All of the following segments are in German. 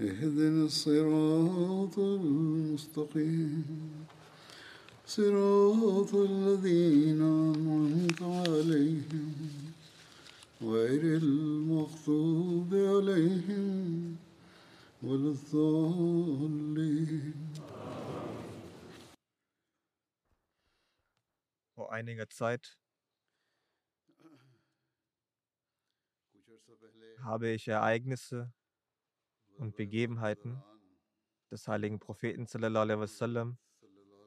اهدنا الصراط المستقيم صراط الذين أنعمت عليهم غير المغضوب عليهم ولا الضالين Vor einiger Zeit habe ich Ereignisse und Begebenheiten des heiligen Propheten wasallam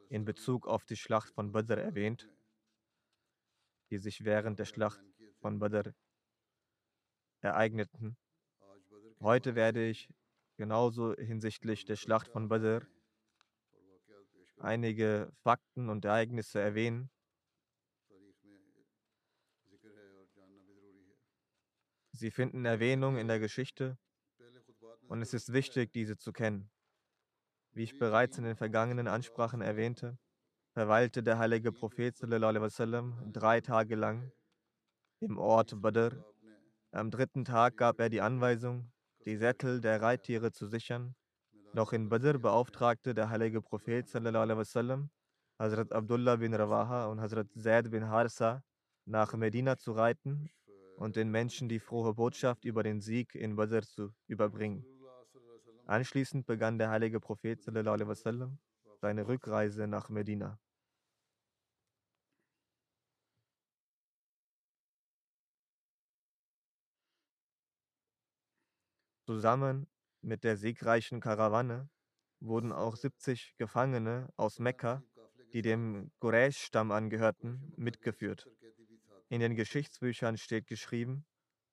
in Bezug auf die Schlacht von Badr erwähnt, die sich während der Schlacht von Badr ereigneten. Heute werde ich genauso hinsichtlich der Schlacht von Badr einige Fakten und Ereignisse erwähnen, Sie finden Erwähnung in der Geschichte und es ist wichtig, diese zu kennen. Wie ich bereits in den vergangenen Ansprachen erwähnte, verweilte der heilige Prophet sallam, drei Tage lang im Ort Badr. Am dritten Tag gab er die Anweisung, die Sättel der Reittiere zu sichern. Doch in Badr beauftragte der heilige Prophet sallam, Hazrat Abdullah bin Rawaha und Hazrat Zaid bin Harsa nach Medina zu reiten und den Menschen die frohe Botschaft über den Sieg in Badr zu überbringen. Anschließend begann der heilige Prophet wasallam, seine Rückreise nach Medina. Zusammen mit der siegreichen Karawane wurden auch 70 Gefangene aus Mekka, die dem Quraysh-Stamm angehörten, mitgeführt. In den Geschichtsbüchern steht geschrieben,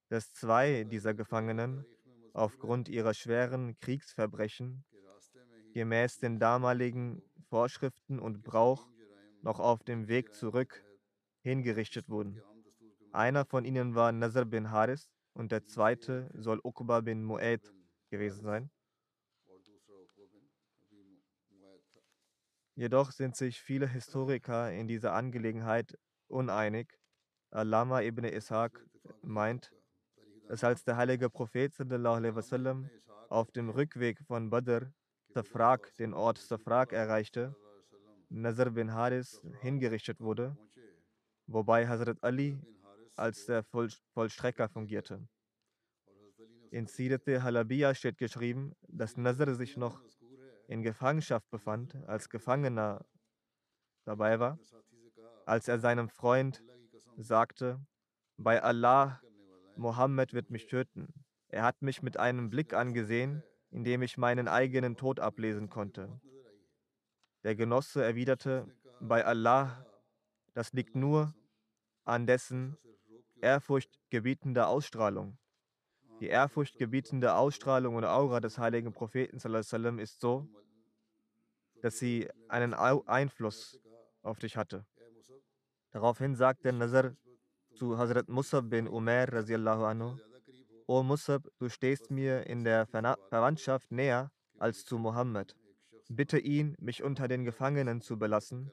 dass zwei dieser Gefangenen aufgrund ihrer schweren Kriegsverbrechen gemäß den damaligen Vorschriften und Brauch noch auf dem Weg zurück hingerichtet wurden. Einer von ihnen war Nazar bin Haris und der zweite soll Uqba bin Mu'ayd gewesen sein. Jedoch sind sich viele Historiker in dieser Angelegenheit uneinig. Alama ibn Ishaq meint, dass als der heilige Prophet wasallam, auf dem Rückweg von Badr Safrak, den Ort Safrak erreichte, Nazar bin Haris hingerichtet wurde, wobei Hazrat Ali als der Voll Vollstrecker fungierte. In Sirat Halabiya steht geschrieben, dass Nazar sich noch in Gefangenschaft befand, als Gefangener dabei war, als er seinem Freund sagte, bei Allah, Mohammed wird mich töten. Er hat mich mit einem Blick angesehen, in dem ich meinen eigenen Tod ablesen konnte. Der Genosse erwiderte, bei Allah, das liegt nur an dessen ehrfurchtgebietender Ausstrahlung. Die ehrfurchtgebietende Ausstrahlung und Aura des heiligen Propheten ist so, dass sie einen Einfluss auf dich hatte. Daraufhin sagte Nazar zu Hazrat Musab bin Umar radiallahu anhu, O Musab, du stehst mir in der Verwandtschaft näher als zu Mohammed. Bitte ihn, mich unter den Gefangenen zu belassen.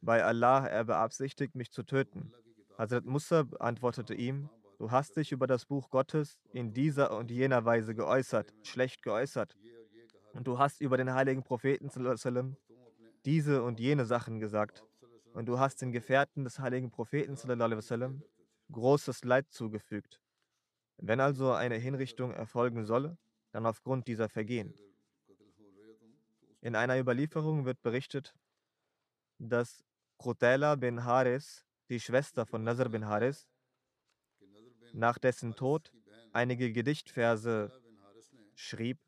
Bei Allah, er beabsichtigt, mich zu töten. Hazrat Musab antwortete ihm, du hast dich über das Buch Gottes in dieser und jener Weise geäußert, schlecht geäußert. Und du hast über den heiligen Propheten diese und jene Sachen gesagt. Und du hast den Gefährten des heiligen Propheten großes Leid zugefügt. Wenn also eine Hinrichtung erfolgen solle, dann aufgrund dieser Vergehen. In einer Überlieferung wird berichtet, dass Qutayla bin Haris, die Schwester von Nazar bin Haris, nach dessen Tod einige Gedichtverse schrieb.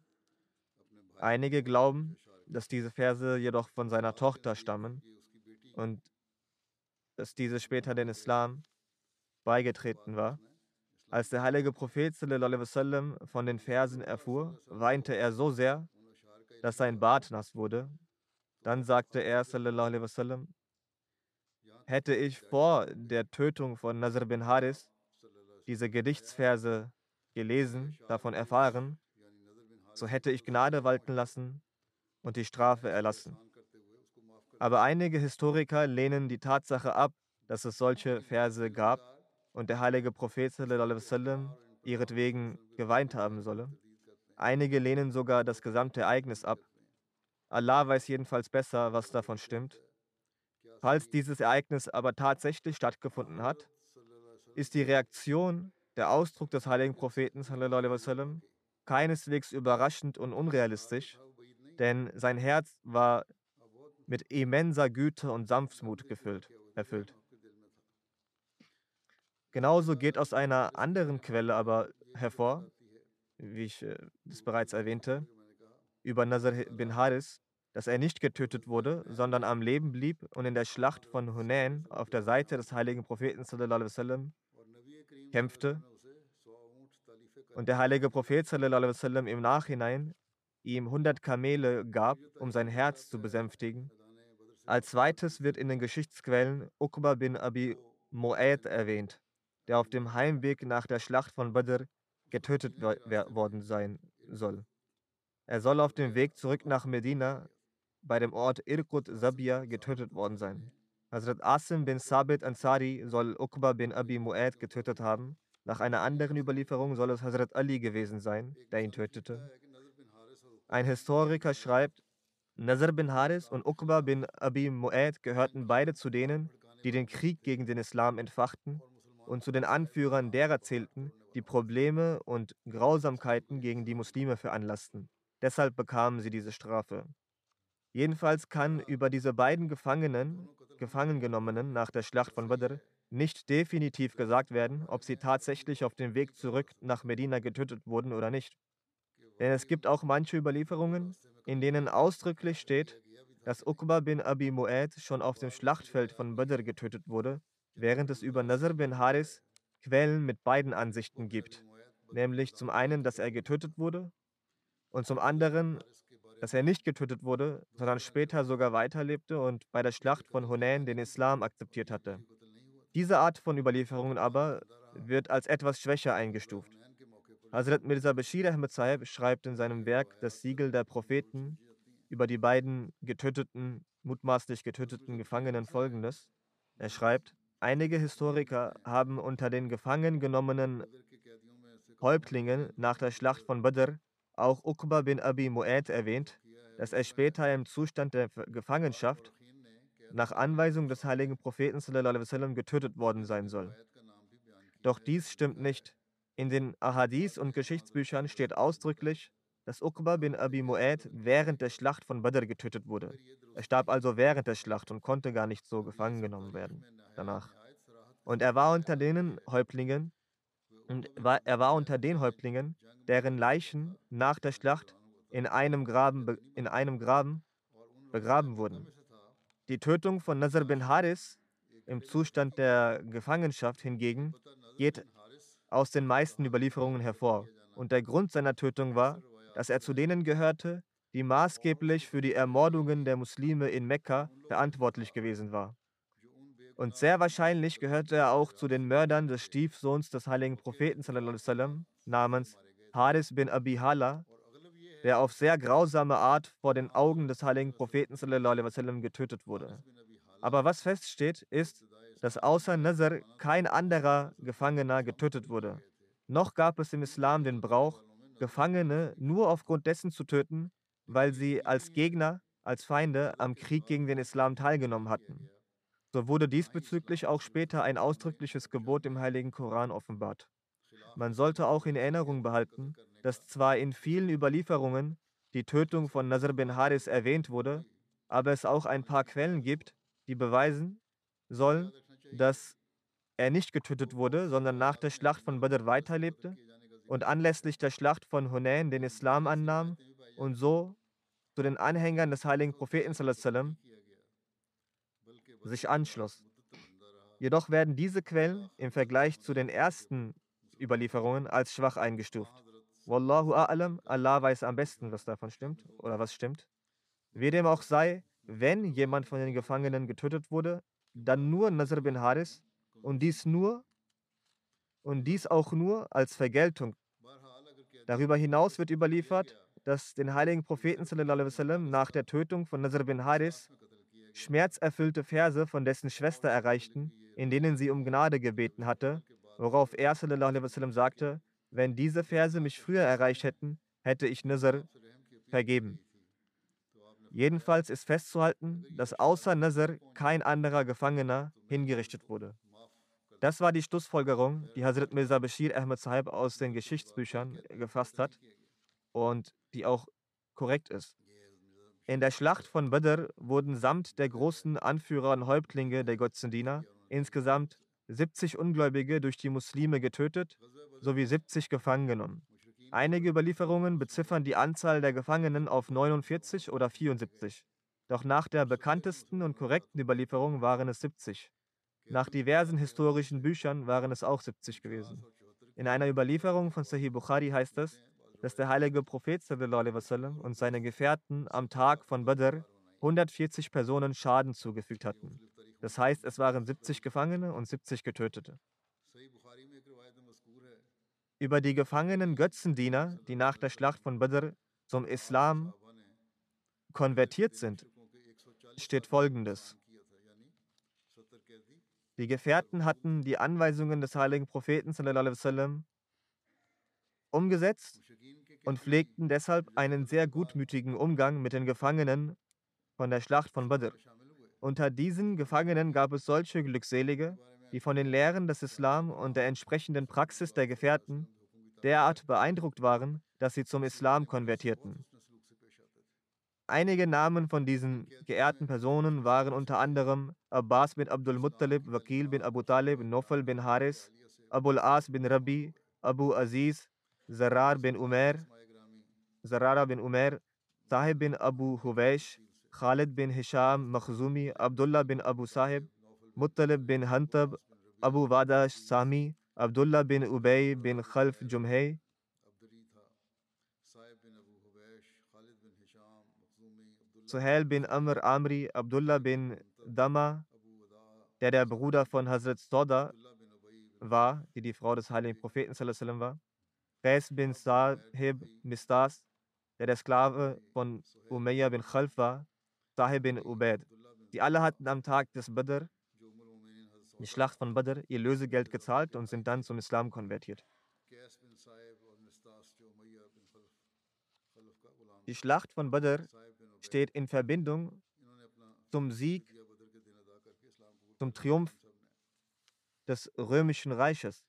Einige glauben, dass diese Verse jedoch von seiner Tochter stammen und dass diese später den Islam beigetreten war. Als der heilige Prophet sallam, von den Versen erfuhr, weinte er so sehr, dass sein Bart nass wurde. Dann sagte er, sallam, hätte ich vor der Tötung von Nazar bin Haris diese Gedichtsverse gelesen, davon erfahren, so hätte ich Gnade walten lassen und die Strafe erlassen. Aber einige Historiker lehnen die Tatsache ab, dass es solche Verse gab und der heilige Prophet sallam, ihretwegen geweint haben solle. Einige lehnen sogar das gesamte Ereignis ab. Allah weiß jedenfalls besser, was davon stimmt. Falls dieses Ereignis aber tatsächlich stattgefunden hat, ist die Reaktion, der Ausdruck des heiligen Propheten sallam, keineswegs überraschend und unrealistisch, denn sein Herz war mit immenser Güte und Sanftmut gefüllt, erfüllt. Genauso geht aus einer anderen Quelle aber hervor, wie ich es äh, bereits erwähnte, über Nazar bin Haris, dass er nicht getötet wurde, sondern am Leben blieb und in der Schlacht von Hunain auf der Seite des heiligen Propheten sallam, kämpfte. Und der heilige Prophet sallam, im Nachhinein ihm 100 Kamele gab, um sein Herz zu besänftigen. Als zweites wird in den Geschichtsquellen Uqba bin Abi Mu'ayt erwähnt der auf dem Heimweg nach der Schlacht von Badr getötet worden sein soll. Er soll auf dem Weg zurück nach Medina bei dem Ort Irkut Sabia getötet worden sein. Hazrat Asim bin Sabit Ansari soll Uqba bin Abi Mu'ad getötet haben. Nach einer anderen Überlieferung soll es Hazrat Ali gewesen sein, der ihn tötete. Ein Historiker schreibt, Nazar bin Haris und Uqba bin Abi Mu'ad gehörten beide zu denen, die den Krieg gegen den Islam entfachten und zu den Anführern derer zählten, die Probleme und Grausamkeiten gegen die Muslime veranlassten. Deshalb bekamen sie diese Strafe. Jedenfalls kann über diese beiden Gefangenen, Gefangengenommenen nach der Schlacht von Badr nicht definitiv gesagt werden, ob sie tatsächlich auf dem Weg zurück nach Medina getötet wurden oder nicht. Denn es gibt auch manche Überlieferungen, in denen ausdrücklich steht, dass Uqba bin Abi Mu'ad schon auf dem Schlachtfeld von Badr getötet wurde während es über Nazar bin Haris Quellen mit beiden Ansichten gibt, nämlich zum einen, dass er getötet wurde und zum anderen, dass er nicht getötet wurde, sondern später sogar weiterlebte und bei der Schlacht von Hunain den Islam akzeptiert hatte. Diese Art von Überlieferungen aber wird als etwas schwächer eingestuft. Hazrat Mirza Bashir Ahmed Sahib schreibt in seinem Werk Das Siegel der Propheten über die beiden getöteten, mutmaßlich getöteten Gefangenen folgendes. Er schreibt, Einige Historiker haben unter den gefangen genommenen Häuptlingen nach der Schlacht von Badr auch Uqba bin Abi Mu'ad erwähnt, dass er später im Zustand der Gefangenschaft nach Anweisung des heiligen Propheten sallam, getötet worden sein soll. Doch dies stimmt nicht. In den Ahadith und Geschichtsbüchern steht ausdrücklich, dass Uqba bin Abi Mu'ad während der Schlacht von Badr getötet wurde. Er starb also während der Schlacht und konnte gar nicht so gefangen genommen werden danach. Und er war unter denen Häuptlingen, und er war unter den Häuptlingen, deren Leichen nach der Schlacht in einem Graben, in einem Graben begraben wurden. Die Tötung von Nazar bin Haris im Zustand der Gefangenschaft hingegen geht aus den meisten Überlieferungen hervor. Und der Grund seiner Tötung war, dass er zu denen gehörte, die maßgeblich für die Ermordungen der Muslime in Mekka verantwortlich gewesen war. Und sehr wahrscheinlich gehörte er auch zu den Mördern des Stiefsohns des heiligen Propheten sallam, namens Haris bin Abi Hala, der auf sehr grausame Art vor den Augen des heiligen Propheten sallam, getötet wurde. Aber was feststeht, ist, dass außer Nazar kein anderer Gefangener getötet wurde. Noch gab es im Islam den Brauch, Gefangene nur aufgrund dessen zu töten, weil sie als Gegner, als Feinde am Krieg gegen den Islam teilgenommen hatten. So wurde diesbezüglich auch später ein ausdrückliches Gebot im Heiligen Koran offenbart. Man sollte auch in Erinnerung behalten, dass zwar in vielen Überlieferungen die Tötung von Nasr bin Haris erwähnt wurde, aber es auch ein paar Quellen gibt, die beweisen sollen, dass er nicht getötet wurde, sondern nach der Schlacht von Badr weiterlebte und anlässlich der Schlacht von Hunayn den Islam annahm und so zu den Anhängern des heiligen Propheten sich anschloss. Jedoch werden diese Quellen im Vergleich zu den ersten Überlieferungen als schwach eingestuft. Wallahu a'lam, Allah weiß am besten, was davon stimmt oder was stimmt. Wie dem auch sei, wenn jemand von den Gefangenen getötet wurde, dann nur Nasr bin Haris und dies nur und dies auch nur als Vergeltung. Darüber hinaus wird überliefert, dass den heiligen Propheten sallam, nach der Tötung von Nasr bin Haris schmerzerfüllte Verse von dessen Schwester erreichten, in denen sie um Gnade gebeten hatte, worauf er sagte, wenn diese Verse mich früher erreicht hätten, hätte ich Nasr vergeben. Jedenfalls ist festzuhalten, dass außer Nasr kein anderer Gefangener hingerichtet wurde. Das war die Schlussfolgerung, die Hazrat Mirza Bashir Ahmed Sahib aus den Geschichtsbüchern gefasst hat und die auch korrekt ist. In der Schlacht von Badr wurden samt der großen Anführer und Häuptlinge der Götzendiener insgesamt 70 Ungläubige durch die Muslime getötet sowie 70 gefangen genommen. Einige Überlieferungen beziffern die Anzahl der Gefangenen auf 49 oder 74. Doch nach der bekanntesten und korrekten Überlieferung waren es 70. Nach diversen historischen Büchern waren es auch 70 gewesen. In einer Überlieferung von Sahih Bukhari heißt es, dass der heilige Prophet wasallam, und seine Gefährten am Tag von Badr 140 Personen Schaden zugefügt hatten. Das heißt, es waren 70 Gefangene und 70 Getötete. Über die gefangenen Götzendiener, die nach der Schlacht von Badr zum Islam konvertiert sind, steht folgendes. Die Gefährten hatten die Anweisungen des heiligen Propheten sallam, umgesetzt und pflegten deshalb einen sehr gutmütigen Umgang mit den Gefangenen von der Schlacht von Badr. Unter diesen Gefangenen gab es solche Glückselige, die von den Lehren des Islam und der entsprechenden Praxis der Gefährten derart beeindruckt waren, dass sie zum Islam konvertierten. Einige Namen von diesen geehrten Personen waren unter anderem Abbas bin Abdul Muttalib, Wakil bin Abu Talib, Nofal bin Haris, Abul As bin Rabi, Abu Aziz, Zarar bin Umair, Zarara bin Umair, Sahib bin Abu Huwaish, Khalid bin Hisham Makhzumi, Abdullah bin Abu Sahib, Muttalib bin Hantab, Abu Wadash Sami, Abdullah bin Ubay bin Khalf Jumhay, Suhail bin Amr Amri, Abdullah bin Dama, der der Bruder von Hazrat Soda war, die die Frau des heiligen Propheten war, Qais bin Sahib Mistas, der der Sklave von Umayyah bin Khalf war, Sahib bin Ubaid. Die alle hatten am Tag des Badr, die Schlacht von Badr, ihr Lösegeld gezahlt und sind dann zum Islam konvertiert. Die Schlacht von Badr steht in Verbindung zum Sieg, zum Triumph des römischen Reiches.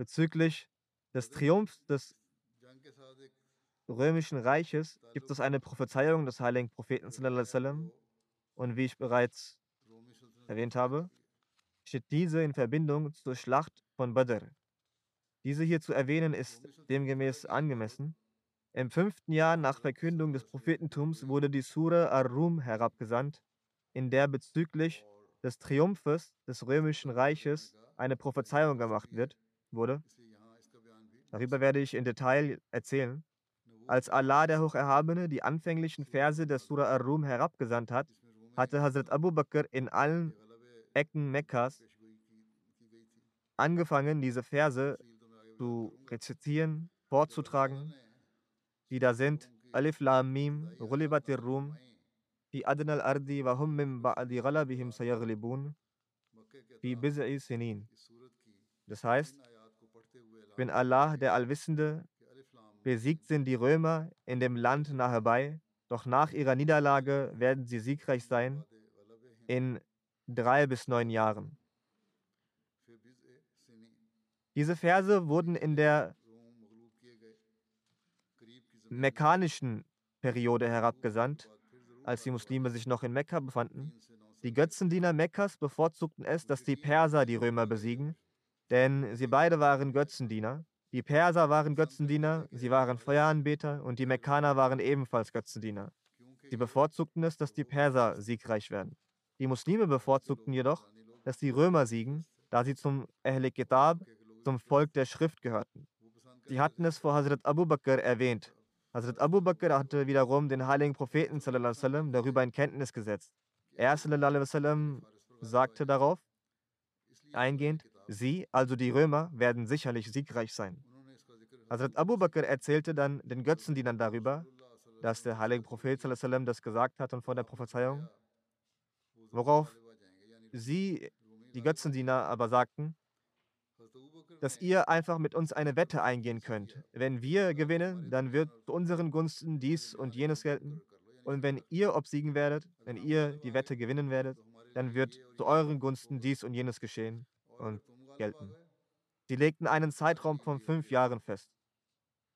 Bezüglich des Triumphs des römischen Reiches gibt es eine Prophezeiung des heiligen Propheten und wie ich bereits erwähnt habe, steht diese in Verbindung zur Schlacht von Badr. Diese hier zu erwähnen ist demgemäß angemessen. Im fünften Jahr nach Verkündung des Prophetentums wurde die Sura Ar-Rum herabgesandt, in der bezüglich des Triumphes des römischen Reiches eine Prophezeiung gemacht wird, wurde. Darüber werde ich in Detail erzählen. Als Allah der Hocherhabene die anfänglichen Verse der Surah Ar-Rum herabgesandt hat, hatte Hazrat Abu Bakr in allen Ecken Mekkas angefangen, diese Verse zu rezitieren, vorzutragen, die da sind. Alif Lam Mim, Ghulibatir Rum, fi adna al-ardi wa hum min ba'di ghalabihim sayaghlibun, fi biz'i sinin. Das heißt, wenn Allah, der Allwissende, Besiegt sind die Römer in dem Land nahe bei, doch nach ihrer Niederlage werden sie siegreich sein in drei bis neun Jahren. Diese Verse wurden in der mekkanischen Periode herabgesandt, als die Muslime sich noch in Mekka befanden. Die Götzendiener Mekkas bevorzugten es, dass die Perser die Römer besiegen, denn sie beide waren Götzendiener. Die Perser waren Götzendiener, sie waren Feueranbeter und die Mekkaner waren ebenfalls Götzendiener. Sie bevorzugten es, dass die Perser siegreich werden. Die Muslime bevorzugten jedoch, dass die Römer siegen, da sie zum Ahl Kitab, zum Volk der Schrift gehörten. Sie hatten es vor Hazrat Abu Bakr erwähnt. Hazrat Abu Bakr hatte wiederum den heiligen Propheten sallam, darüber in Kenntnis gesetzt. Er sallam, sagte darauf eingehend, sie, also die Römer, werden sicherlich siegreich sein. Hazrat Abu Bakr erzählte dann den Götzendienern darüber, dass der heilige Prophet das gesagt hat und vor der Prophezeiung, worauf sie, die Götzendiener, aber sagten, dass ihr einfach mit uns eine Wette eingehen könnt. Wenn wir gewinnen, dann wird zu unseren Gunsten dies und jenes gelten. Und wenn ihr obsiegen werdet, wenn ihr die Wette gewinnen werdet, dann wird zu euren Gunsten dies und jenes geschehen und gelten. Sie legten einen Zeitraum von fünf Jahren fest.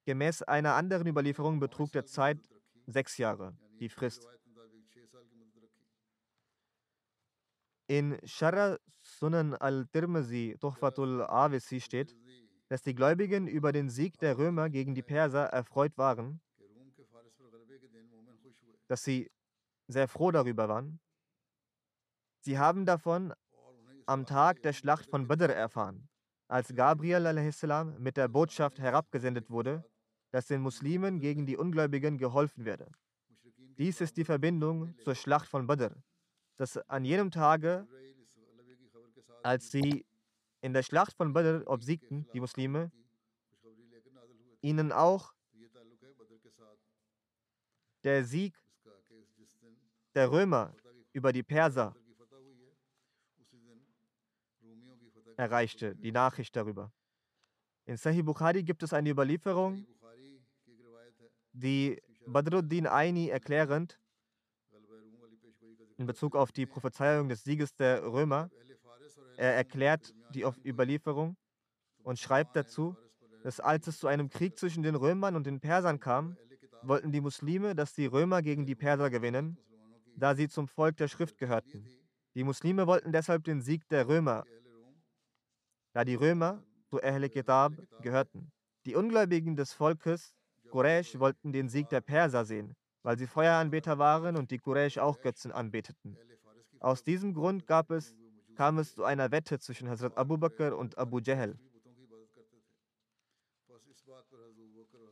Gemäß einer anderen Überlieferung betrug der Zeit sechs Jahre, die Frist. In Shara Sunan al-Tirmizi Tuhfatul Awisi steht, dass die Gläubigen über den Sieg der Römer gegen die Perser erfreut waren, dass sie sehr froh darüber waren. Sie haben davon am Tag der Schlacht von Badr erfahren, als Gabriel a.s. mit der Botschaft herabgesendet wurde, dass den Muslimen gegen die Ungläubigen geholfen werde. Dies ist die Verbindung zur Schlacht von Badr, dass an jenem Tage, als sie in der Schlacht von Badr obsiegten, die Muslime, ihnen auch der Sieg der Römer über die Perser erreichte, die Nachricht darüber. In Sahih Bukhari gibt es eine Überlieferung, die Badruddin Aini erklärend in Bezug auf die Prophezeiung des Sieges der Römer. Er erklärt die Überlieferung und schreibt dazu, dass als es zu einem Krieg zwischen den Römern und den Persern kam, wollten die Muslime, dass die Römer gegen die Perser gewinnen, da sie zum Volk der Schrift gehörten. Die Muslime wollten deshalb den Sieg der Römer, da die Römer zu Ahl Kitab gehörten. Die Ungläubigen des Volkes Quraysh wollten den Sieg der Perser sehen, weil sie Feueranbeter waren und die Quraysh auch Götzen anbeteten. Aus diesem Grund gab es, kam es zu einer Wette zwischen Hazrat Abu Bakr und Abu Jahl.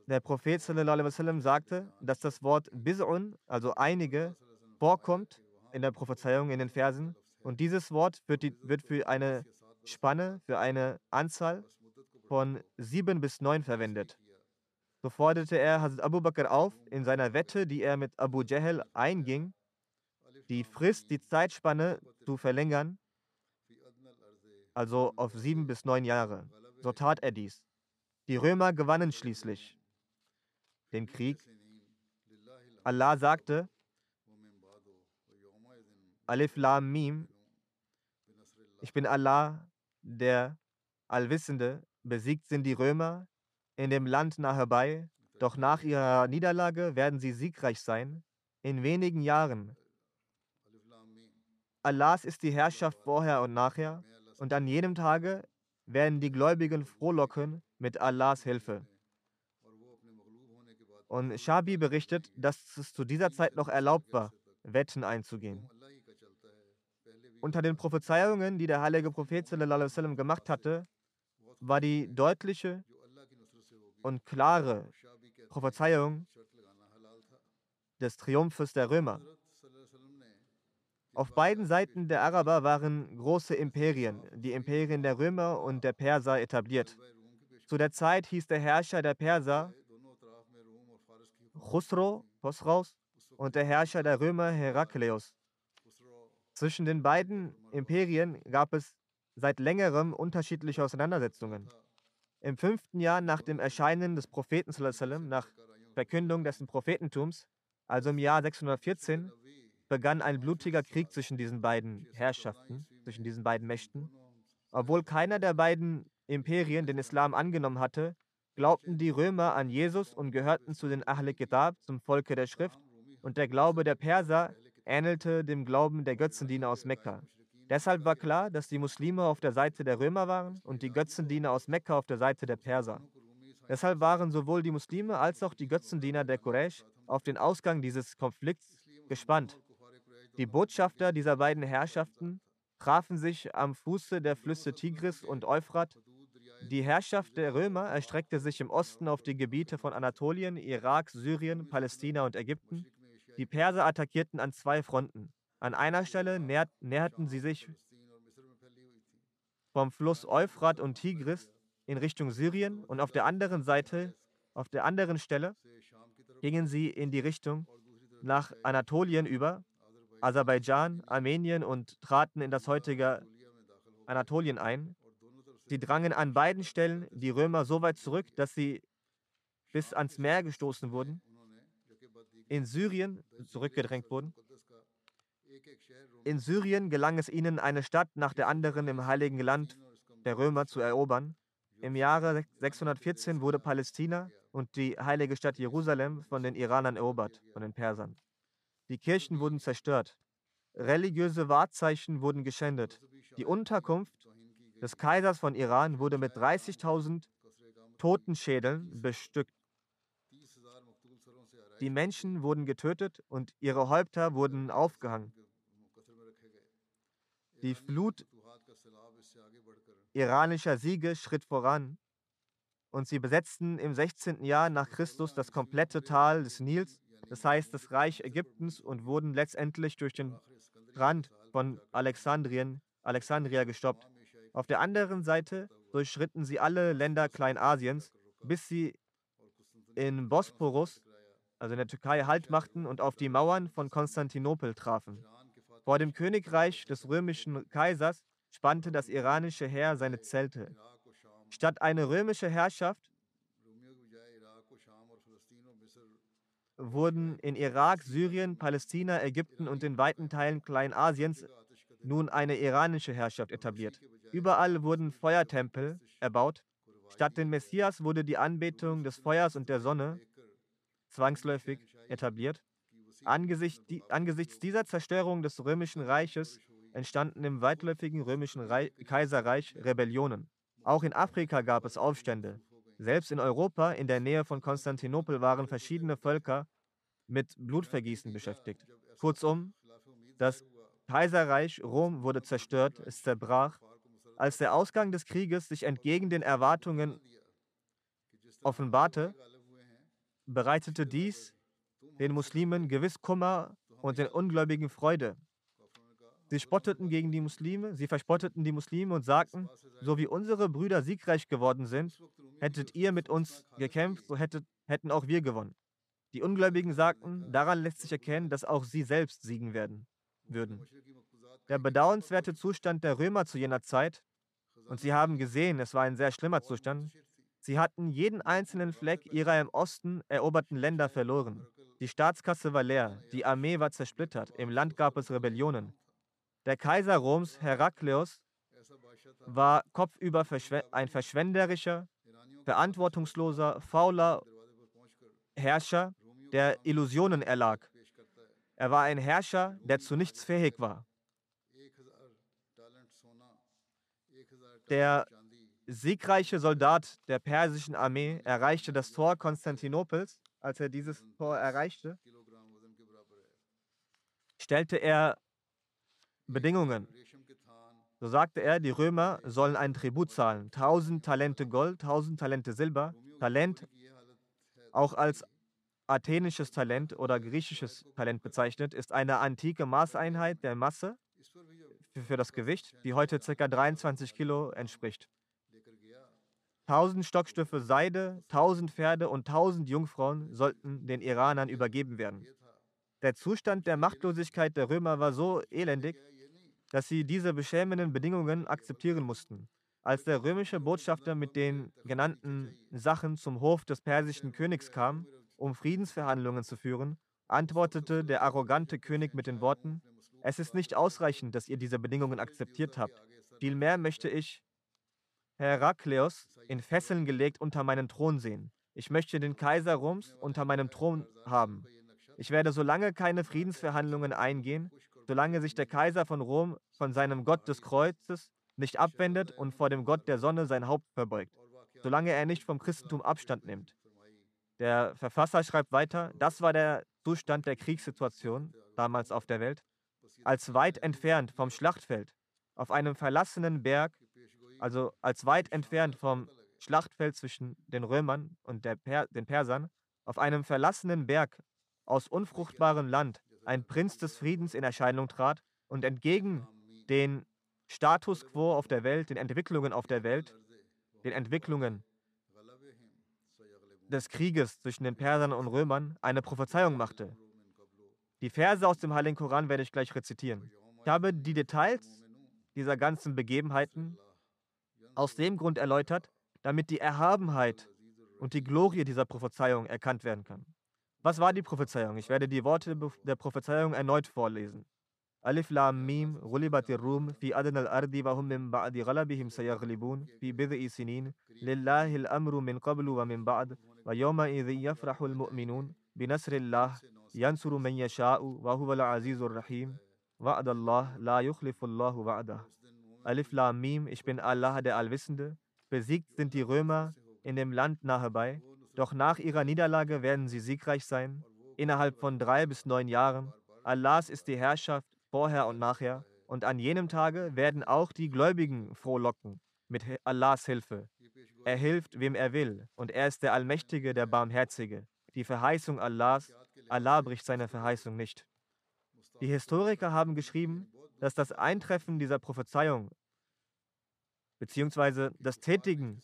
Der Prophet sallam, sagte, dass das Wort Biz'un, also einige, vorkommt in der Prophezeiung in den Versen. Und dieses Wort wird, die, wird für eine Spanne, für eine Anzahl von sieben bis neun verwendet. So forderte er Hazrat Abu Bakr auf, in seiner Wette, die er mit Abu Jahl einging, die Frist, die Zeitspanne zu verlängern, also auf sieben bis neun Jahre. So tat er dies. Die Römer gewannen schließlich den Krieg. Allah sagte, Alif Lam Mim, ich bin Allah, der Allwissende, besiegt sind die Römer, in dem Land nahe bei, doch nach ihrer Niederlage werden sie siegreich sein, in wenigen Jahren. Allahs ist die Herrschaft vorher und nachher, und an jedem Tage werden die Gläubigen frohlocken mit Allahs Hilfe. Und Shabi berichtet, dass es zu dieser Zeit noch erlaubt war, Wetten einzugehen. Unter den Prophezeiungen, die der heilige Prophet sallam, gemacht hatte, war die deutliche und klare Prophezeiung des Triumphes der Römer. Auf beiden Seiten der Araber waren große Imperien, die Imperien der Römer und der Perser etabliert. Zu der Zeit hieß der Herrscher der Perser Khusro, Khosraus, und der Herrscher der Römer Herakleus. Zwischen den beiden Imperien gab es seit längerem unterschiedliche Auseinandersetzungen. Im fünften Jahr nach dem Erscheinen des Propheten, nach Verkündung dessen Prophetentums, also im Jahr 614, begann ein blutiger Krieg zwischen diesen beiden Herrschaften, zwischen diesen beiden Mächten. Obwohl keiner der beiden Imperien den Islam angenommen hatte, glaubten die Römer an Jesus und gehörten zu den Ahle Kitab, zum Volke der Schrift, und der Glaube der Perser ähnelte dem Glauben der Götzendiener aus Mekka. Deshalb war klar, dass die Muslime auf der Seite der Römer waren und die Götzendiener aus Mekka auf der Seite der Perser. Deshalb waren sowohl die Muslime als auch die Götzendiener der Quraysh auf den Ausgang dieses Konflikts gespannt. Die Botschafter dieser beiden Herrschaften trafen sich am Fuße der Flüsse Tigris und Euphrat. Die Herrschaft der Römer erstreckte sich im Osten auf die Gebiete von Anatolien, Irak, Syrien, Palästina und Ägypten. Die Perser attackierten an zwei Fronten. An einer Stelle näher näherten sie sich vom Fluss Euphrat und Tigris in Richtung Syrien und auf der anderen Seite, auf der anderen Stelle, gingen sie in die Richtung nach Anatolien über, Aserbaidschan, Armenien und traten in das heutige Anatolien ein. Sie drangen an beiden Stellen die Römer so weit zurück, dass sie bis ans Meer gestoßen wurden, in Syrien zurückgedrängt wurden. In Syrien gelang es ihnen, eine Stadt nach der anderen im Heiligen Land der Römer zu erobern. Im Jahre 614 wurde Palästina und die heilige Stadt Jerusalem von den Iranern erobert, von den Persern. Die Kirchen wurden zerstört. Religiöse Wahrzeichen wurden geschändet. Die Unterkunft des Kaisers von Iran wurde mit 30.000 Totenschädeln bestückt. Die Menschen wurden getötet und ihre Häupter wurden aufgehangen. Die Flut iranischer Siege schritt voran und sie besetzten im 16. Jahr nach Christus das komplette Tal des Nils, das heißt das Reich Ägyptens, und wurden letztendlich durch den Rand von Alexandrien, Alexandria gestoppt. Auf der anderen Seite durchschritten sie alle Länder Kleinasiens, bis sie in Bosporus, also in der Türkei, Halt machten und auf die Mauern von Konstantinopel trafen. Vor dem Königreich des römischen Kaisers spannte das iranische Heer seine Zelte. Statt eine römische Herrschaft wurden in Irak, Syrien, Palästina, Ägypten und in weiten Teilen Kleinasiens nun eine iranische Herrschaft etabliert. Überall wurden Feuertempel erbaut. Statt den Messias wurde die Anbetung des Feuers und der Sonne zwangsläufig etabliert. Angesichts, die, angesichts dieser Zerstörung des römischen Reiches entstanden im weitläufigen römischen Reich, Kaiserreich Rebellionen. Auch in Afrika gab es Aufstände. Selbst in Europa, in der Nähe von Konstantinopel, waren verschiedene Völker mit Blutvergießen beschäftigt. Kurzum, das Kaiserreich Rom wurde zerstört, es zerbrach. Als der Ausgang des Krieges sich entgegen den Erwartungen offenbarte, bereitete dies den Muslimen gewiss Kummer und den Ungläubigen Freude. Sie spotteten gegen die Muslime, sie verspotteten die Muslime und sagten, so wie unsere Brüder siegreich geworden sind, hättet ihr mit uns gekämpft, so hättet, hätten auch wir gewonnen. Die Ungläubigen sagten, daran lässt sich erkennen, dass auch sie selbst siegen werden würden. Der bedauernswerte Zustand der Römer zu jener Zeit, und sie haben gesehen, es war ein sehr schlimmer Zustand, sie hatten jeden einzelnen Fleck ihrer im Osten eroberten Länder verloren. Die Staatskasse war leer, die Armee war zersplittert, im Land gab es Rebellionen. Der Kaiser Roms, Herakleus, war kopfüber ein verschwenderischer, verantwortungsloser, fauler Herrscher, der Illusionen erlag. Er war ein Herrscher, der zu nichts fähig war. Der siegreiche Soldat der persischen Armee erreichte das Tor Konstantinopels als er dieses Tor erreichte, stellte er Bedingungen. So sagte er, die Römer sollen einen Tribut zahlen. 1000 Talente Gold, 1000 Talente Silber. Talent auch als athenisches Talent oder griechisches Talent bezeichnet, ist eine antike Maßeinheit der Masse für das Gewicht, die heute ca. 23 Kilo entspricht. 1000 Stockstücke Seide, 1000 Pferde und 1000 Jungfrauen sollten den Iranern übergeben werden. Der Zustand der Machtlosigkeit der Römer war so elendig, dass sie diese beschämenden Bedingungen akzeptieren mussten. Als der römische Botschafter mit den genannten Sachen zum Hof des persischen Königs kam, um Friedensverhandlungen zu führen, antwortete der arrogante König mit den Worten, es ist nicht ausreichend, dass ihr diese Bedingungen akzeptiert habt. Vielmehr möchte ich Herakleus in Fesseln gelegt unter meinen Thron sehen. Ich möchte den Kaiser Roms unter meinem Thron haben. Ich werde solange keine Friedensverhandlungen eingehen, solange sich der Kaiser von Rom von seinem Gott des Kreuzes nicht abwendet und vor dem Gott der Sonne sein Haupt verbeugt, solange er nicht vom Christentum Abstand nimmt. Der Verfasser schreibt weiter, das war der Zustand der Kriegssituation damals auf der Welt, als weit entfernt vom Schlachtfeld, auf einem verlassenen Berg, also als weit entfernt vom Schlachtfeld zwischen den Römern und per den Persern, auf einem verlassenen Berg aus unfruchtbarem Land ein Prinz des Friedens in Erscheinung trat und entgegen den Status quo auf der Welt, den Entwicklungen auf der Welt, den Entwicklungen des Krieges zwischen den Persern und Römern eine Prophezeiung machte. Die Verse aus dem Heiligen Koran werde ich gleich rezitieren. Ich habe die Details dieser ganzen Begebenheiten aus dem Grund erläutert, damit die Erhabenheit und die Glorie dieser Prophezeiung erkannt werden kann. Was war die Prophezeiung? Ich werde die Worte der Prophezeiung erneut vorlesen. Alif Lam Mim, Rulibatir Rum, fi adn al-ardi wa hum min ba'di ghalabihim sayaglibun, fi bid'i sinin, lillahi al-amru min qablu wa min ba'd, wa yawma idhin yafrahu al-mu'minun, bi nasrillah, yansuru man yasha'u, wa huwa al-azizur rahim, wa'da Allah, la yukhlifu Allahu wa'dah. Alif Lam Mim, ich bin Allah der Allwissende. Besiegt sind die Römer in dem Land nahe bei, doch nach ihrer Niederlage werden sie siegreich sein, innerhalb von drei bis neun Jahren. Allahs ist die Herrschaft vorher und nachher, und an jenem Tage werden auch die Gläubigen frohlocken mit Allahs Hilfe. Er hilft, wem er will, und er ist der Allmächtige, der Barmherzige. Die Verheißung Allahs, Allah bricht seine Verheißung nicht. Die Historiker haben geschrieben, dass das Eintreffen dieser Prophezeiung bzw. das Tätigen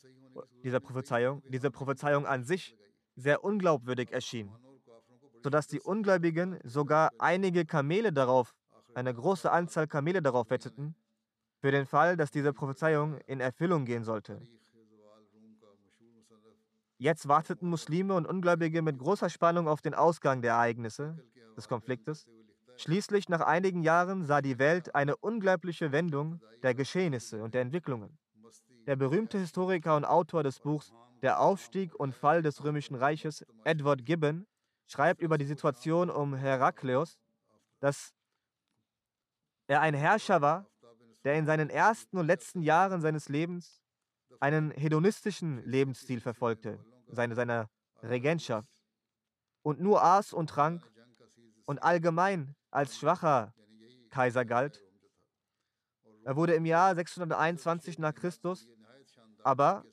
dieser Prophezeiung, diese Prophezeiung an sich sehr unglaubwürdig erschien, sodass die Ungläubigen sogar einige Kamele darauf, eine große Anzahl Kamele darauf wetteten, für den Fall, dass diese Prophezeiung in Erfüllung gehen sollte. Jetzt warteten Muslime und Ungläubige mit großer Spannung auf den Ausgang der Ereignisse des Konfliktes. Schließlich, nach einigen Jahren, sah die Welt eine unglaubliche Wendung der Geschehnisse und der Entwicklungen. Der berühmte Historiker und Autor des Buchs Der Aufstieg und Fall des Römischen Reiches, Edward Gibbon, schreibt über die Situation um Herakleus, dass er ein Herrscher war, der in seinen ersten und letzten Jahren seines Lebens einen hedonistischen Lebensstil verfolgte, seine, seiner Regentschaft, und nur aß und trank und allgemein als schwacher Kaiser galt. Er wurde im Jahr 621 nach Christus aber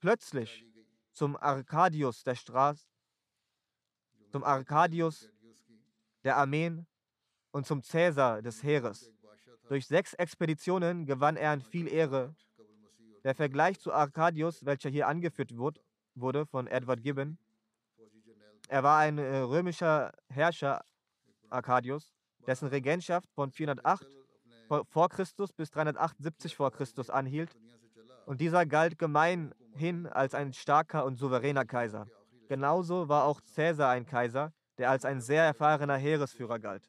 plötzlich zum Arkadius der Straße, zum Arkadius der Armeen und zum Cäsar des Heeres. Durch sechs Expeditionen gewann er an viel Ehre. Der Vergleich zu Arkadius, welcher hier angeführt wurde von Edward Gibbon, er war ein äh, römischer Herrscher, Arkadius, dessen Regentschaft von 408 vor Christus bis 378 vor Christus anhielt und dieser galt gemeinhin als ein starker und souveräner Kaiser. Genauso war auch Caesar ein Kaiser, der als ein sehr erfahrener Heeresführer galt.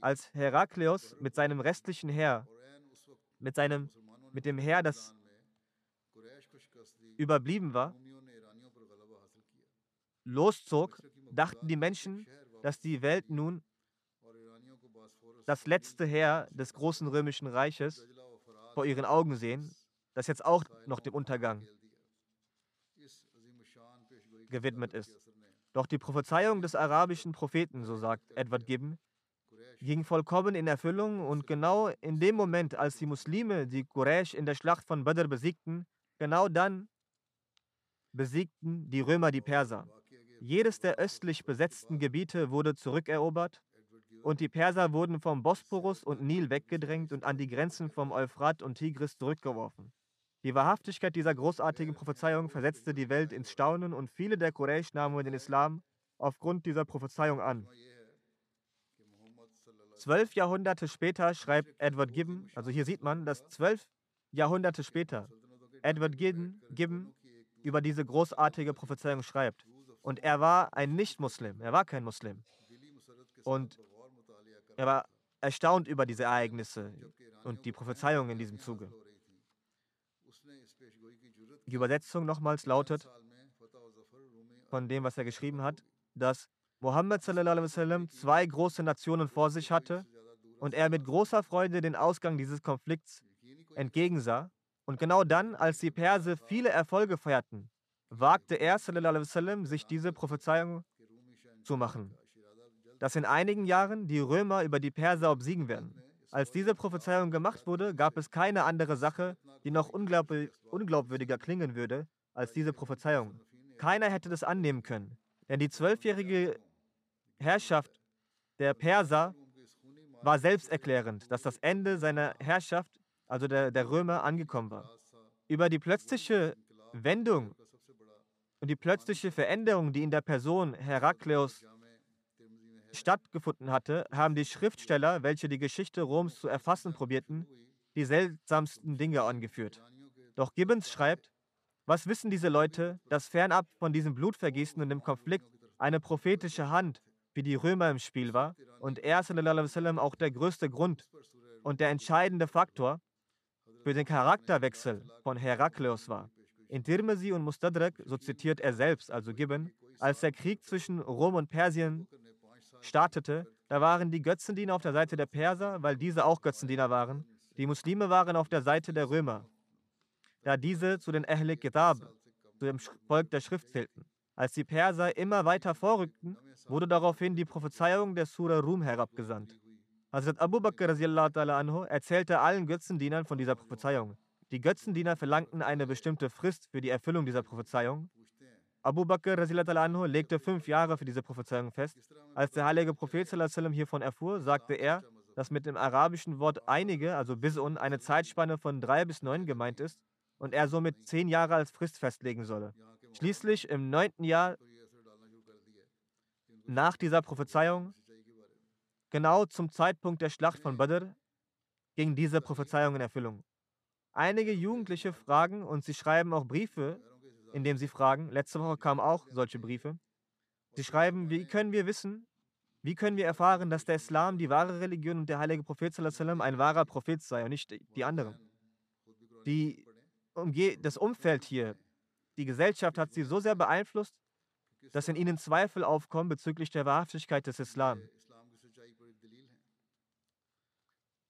Als Herakleus mit seinem restlichen Heer, mit, seinem, mit dem Heer, das überblieben war, loszog, dachten die Menschen, dass die Welt nun das letzte Heer des großen römischen Reiches vor ihren Augen sehen das jetzt auch noch dem Untergang gewidmet ist. Doch die Prophezeiung des arabischen Propheten, so sagt Edward Gibbon, ging vollkommen in Erfüllung und genau in dem Moment, als die Muslime die Quraysh in der Schlacht von Badr besiegten, genau dann besiegten die Römer die Perser. Jedes der östlich besetzten Gebiete wurde zurückerobert und die Perser wurden vom Bosporus und Nil weggedrängt und an die Grenzen vom Euphrat und Tigris zurückgeworfen. Die Wahrhaftigkeit dieser großartigen Prophezeiung versetzte die Welt ins Staunen und viele der Quraysh nahmen den Islam aufgrund dieser Prophezeiung an. Zwölf Jahrhunderte später schreibt Edward Gibbon, also hier sieht man, dass zwölf Jahrhunderte später Edward Gibbon, über diese großartige Prophezeiung schreibt. Und er war ein Nicht-Muslim, er war kein Muslim. Und er war erstaunt über diese Ereignisse und die Prophezeiung in diesem Zuge. Die Übersetzung nochmals lautet von dem, was er geschrieben hat, dass Mohammed zwei große Nationen vor sich hatte und er mit großer Freude den Ausgang dieses Konflikts entgegensah. Und genau dann, als die Perser viele Erfolge feierten, wagte er, sich diese Prophezeiung zu machen, dass in einigen Jahren die Römer über die Perser obsiegen werden. Als diese Prophezeiung gemacht wurde, gab es keine andere Sache, die noch unglaubwürdiger klingen würde, als diese Prophezeiung. Keiner hätte das annehmen können, denn die zwölfjährige Herrschaft der Perser war selbsterklärend, dass das Ende seiner Herrschaft, also der, der Römer, angekommen war. Über die plötzliche Wendung und die plötzliche Veränderung, die in der Person Herakleus stattgefunden hatte, haben die Schriftsteller, welche die Geschichte Roms zu erfassen probierten, die seltsamsten Dinge angeführt. Doch Gibbons schreibt, was wissen diese Leute, dass fernab von diesem Blutvergießen und dem Konflikt eine prophetische Hand wie die Römer im Spiel war und er sallam, auch der größte Grund und der entscheidende Faktor für den Charakterwechsel von Herakleus war. In Tirmizi und Mustadrak, so zitiert er selbst, also Gibbon, als der Krieg zwischen Rom und Persien startete, da waren die Götzendiener auf der Seite der Perser, weil diese auch Götzendiener waren. Die Muslime waren auf der Seite der Römer, da diese zu den Ahl Kitab, zu dem Volk der Schrift zählten. Als die Perser immer weiter vorrückten, wurde daraufhin die Prophezeiung der Surah Rum herabgesandt. Hazrat Abu Bakr anhu erzählte allen Götzendienern von dieser Prophezeiung. Die Götzendiener verlangten eine bestimmte Frist für die Erfüllung dieser Prophezeiung. Abu Bakr anhu legte fünf Jahre für diese Prophezeiung fest. Als der heilige Prophet hiervon erfuhr, sagte er, dass mit dem arabischen Wort einige, also bisun, eine Zeitspanne von drei bis neun gemeint ist und er somit zehn Jahre als Frist festlegen solle. Schließlich im neunten Jahr nach dieser Prophezeiung, genau zum Zeitpunkt der Schlacht von Badr, ging diese Prophezeiung in Erfüllung. Einige Jugendliche fragen und sie schreiben auch Briefe, indem sie fragen. Letzte Woche kamen auch solche Briefe. Sie schreiben, wie können wir wissen, wie können wir erfahren, dass der Islam die wahre Religion und der heilige Prophet ein wahrer Prophet sei und nicht die anderen? Die, das Umfeld hier, die Gesellschaft hat sie so sehr beeinflusst, dass in ihnen Zweifel aufkommen bezüglich der Wahrhaftigkeit des Islam.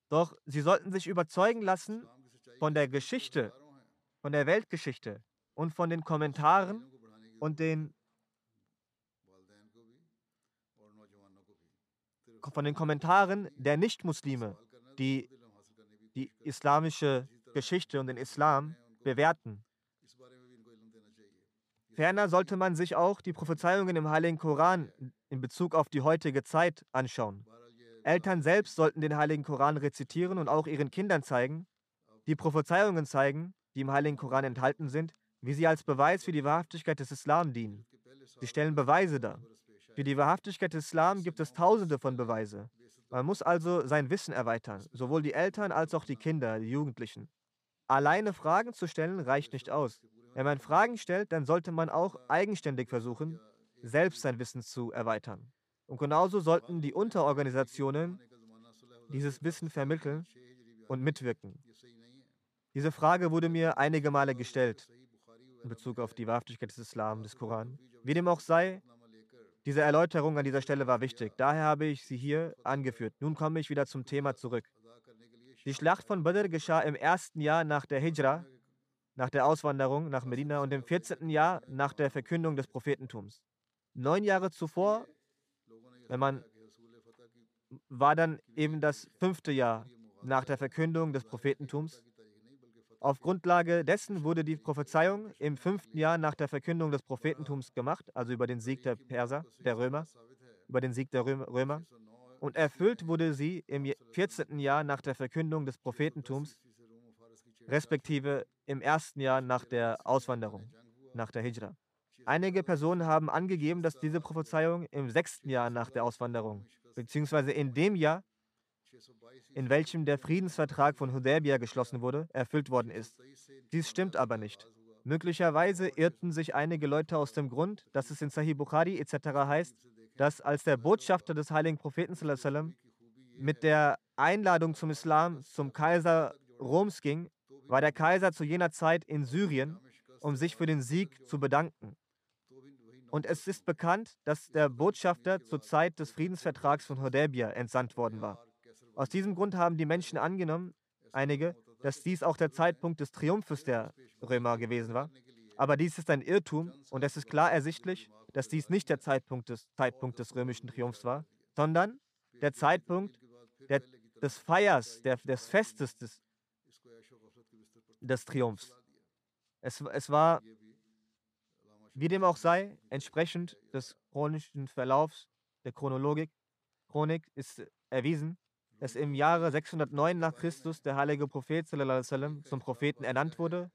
Doch sie sollten sich überzeugen lassen von der Geschichte, von der Weltgeschichte und von den Kommentaren und den von den Kommentaren der Nichtmuslime, die die islamische Geschichte und den Islam bewerten. Ferner sollte man sich auch die Prophezeiungen im Heiligen Koran in Bezug auf die heutige Zeit anschauen. Eltern selbst sollten den Heiligen Koran rezitieren und auch ihren Kindern zeigen, die Prophezeiungen zeigen, die im Heiligen Koran enthalten sind, wie sie als Beweis für die Wahrhaftigkeit des Islam dienen. Sie stellen Beweise dar. Für die Wahrhaftigkeit des Islam gibt es tausende von Beweise. Man muss also sein Wissen erweitern, sowohl die Eltern als auch die Kinder, die Jugendlichen. Alleine Fragen zu stellen reicht nicht aus. Wenn man Fragen stellt, dann sollte man auch eigenständig versuchen, selbst sein Wissen zu erweitern. Und genauso sollten die Unterorganisationen dieses Wissen vermitteln und mitwirken. Diese Frage wurde mir einige Male gestellt in Bezug auf die Wahrhaftigkeit des Islam, des Koran. Wie dem auch sei, diese Erläuterung an dieser Stelle war wichtig. Daher habe ich sie hier angeführt. Nun komme ich wieder zum Thema zurück. Die Schlacht von Badr geschah im ersten Jahr nach der Hijra, nach der Auswanderung nach Medina und im 14. Jahr nach der Verkündung des Prophetentums. Neun Jahre zuvor, wenn man war dann eben das fünfte Jahr nach der Verkündung des Prophetentums. Auf Grundlage dessen wurde die Prophezeiung im fünften Jahr nach der Verkündung des Prophetentums gemacht, also über den Sieg der Perser, der Römer, über den Sieg der Römer. Und erfüllt wurde sie im 14. Jahr nach der Verkündung des Prophetentums, respektive im ersten Jahr nach der Auswanderung, nach der Hijra. Einige Personen haben angegeben, dass diese Prophezeiung im sechsten Jahr nach der Auswanderung, beziehungsweise in dem Jahr, in welchem der Friedensvertrag von Hudaybiyah geschlossen wurde, erfüllt worden ist. Dies stimmt aber nicht. Möglicherweise irrten sich einige Leute aus dem Grund, dass es in Sahih Bukhari etc. heißt, dass als der Botschafter des heiligen Propheten mit der Einladung zum Islam zum Kaiser Roms ging, war der Kaiser zu jener Zeit in Syrien um sich für den Sieg zu bedanken. Und es ist bekannt, dass der Botschafter zur Zeit des Friedensvertrags von Hodeybia entsandt worden war. Aus diesem Grund haben die Menschen angenommen, einige, dass dies auch der Zeitpunkt des Triumphes der Römer gewesen war. Aber dies ist ein Irrtum und es ist klar ersichtlich, dass dies nicht der Zeitpunkt des, Zeitpunkt des römischen Triumphs war, sondern der Zeitpunkt der, des Feiers, der, des Festes des, des Triumphs. Es, es war, wie dem auch sei, entsprechend des chronischen Verlaufs der Chronologik, Chronik ist erwiesen, dass im Jahre 609 nach Christus der heilige Prophet sallam, zum Propheten ernannt wurde,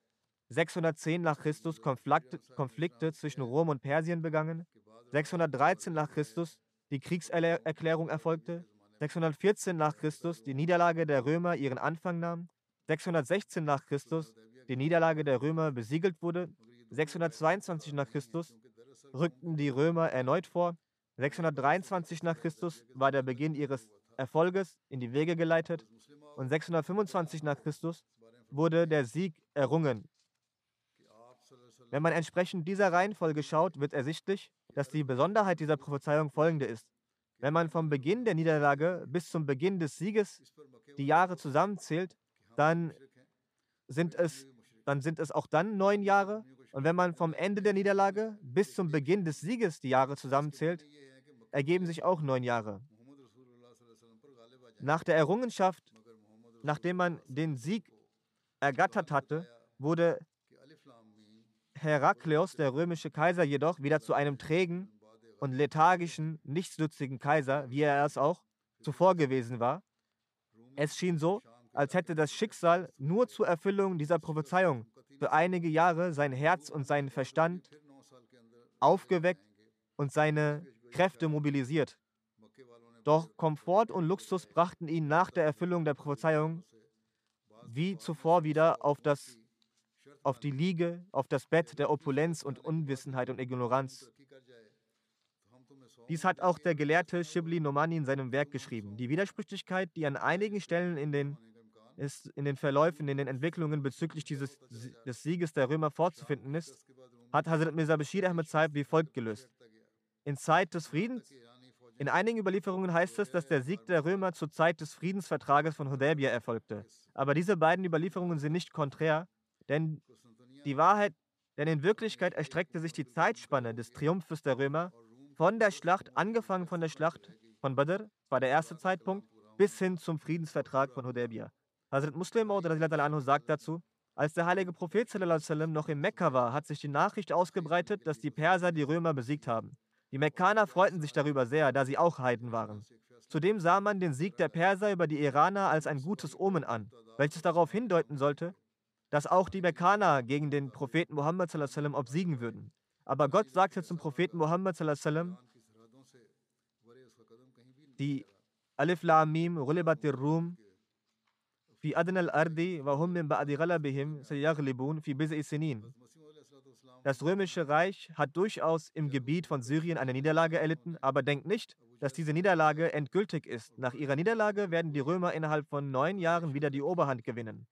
610 nach Christus Konflikte, Konflikte zwischen Rom und Persien begangen, 613 nach Christus die Kriegserklärung erfolgte, 614 nach Christus die Niederlage der Römer ihren Anfang nahm, 616 nach Christus die Niederlage der Römer besiegelt wurde, 622 nach Christus rückten die Römer erneut vor, 623 nach Christus war der Beginn ihres Erfolges in die Wege geleitet und 625 nach Christus wurde der Sieg errungen. Wenn man entsprechend dieser Reihenfolge schaut, wird ersichtlich, dass die Besonderheit dieser Prophezeiung folgende ist. Wenn man vom Beginn der Niederlage bis zum Beginn des Sieges die Jahre zusammenzählt, dann sind es, dann sind es auch dann neun Jahre. Und wenn man vom Ende der Niederlage bis zum Beginn des Sieges die Jahre zusammenzählt, ergeben sich auch neun Jahre. Nach der Errungenschaft, nachdem man den Sieg ergattert hatte, wurde Herakleos, der römische Kaiser, jedoch wieder zu einem trägen und lethargischen, nichtsnützigen Kaiser, wie er es auch zuvor gewesen war. Es schien so, als hätte das Schicksal nur zur Erfüllung dieser Prophezeiung für einige Jahre sein Herz und seinen Verstand aufgeweckt und seine Kräfte mobilisiert. Doch Komfort und Luxus brachten ihn nach der Erfüllung der Prophezeiung wie zuvor wieder auf, das, auf die Liege, auf das Bett der Opulenz und Unwissenheit und Ignoranz. Dies hat auch der Gelehrte Shibli Nomani in seinem Werk geschrieben. Die Widersprüchlichkeit, die an einigen Stellen in den, ist, in den Verläufen, in den Entwicklungen bezüglich dieses, des Sieges der Römer vorzufinden ist, hat Hazrat Mirza Bashir Ahmed Saib wie folgt gelöst. In Zeit des Friedens, in einigen Überlieferungen heißt es, dass der Sieg der Römer zur Zeit des Friedensvertrages von Hudaybiyah erfolgte. Aber diese beiden Überlieferungen sind nicht konträr, denn die Wahrheit, denn in Wirklichkeit erstreckte sich die Zeitspanne des Triumphes der Römer von der Schlacht, angefangen von der Schlacht von Badr, war der erste Zeitpunkt, bis hin zum Friedensvertrag von Hudaybiyah. Hazrat Muslim anhu sagt dazu, als der heilige Prophet noch in Mekka war, hat sich die Nachricht ausgebreitet, dass die Perser die Römer besiegt haben. Die Mekkaner freuten sich darüber sehr, da sie auch Heiden waren. Zudem sah man den Sieg der Perser über die Iraner als ein gutes Omen an, welches darauf hindeuten sollte, dass auch die Mekkaner gegen den Propheten Muhammad obsiegen würden. Aber Gott sagte zum Propheten Muhammad sallam, die Alif Lam Mim Rulibatir Rum fi adna al-ardi wa hum min ba'di ghalabihim sayaglibun fi biz'i sinin. Das römische Reich hat durchaus im Gebiet von Syrien eine Niederlage erlitten, aber denkt nicht, dass diese Niederlage endgültig ist. Nach ihrer Niederlage werden die Römer innerhalb von neun Jahren wieder die Oberhand gewinnen.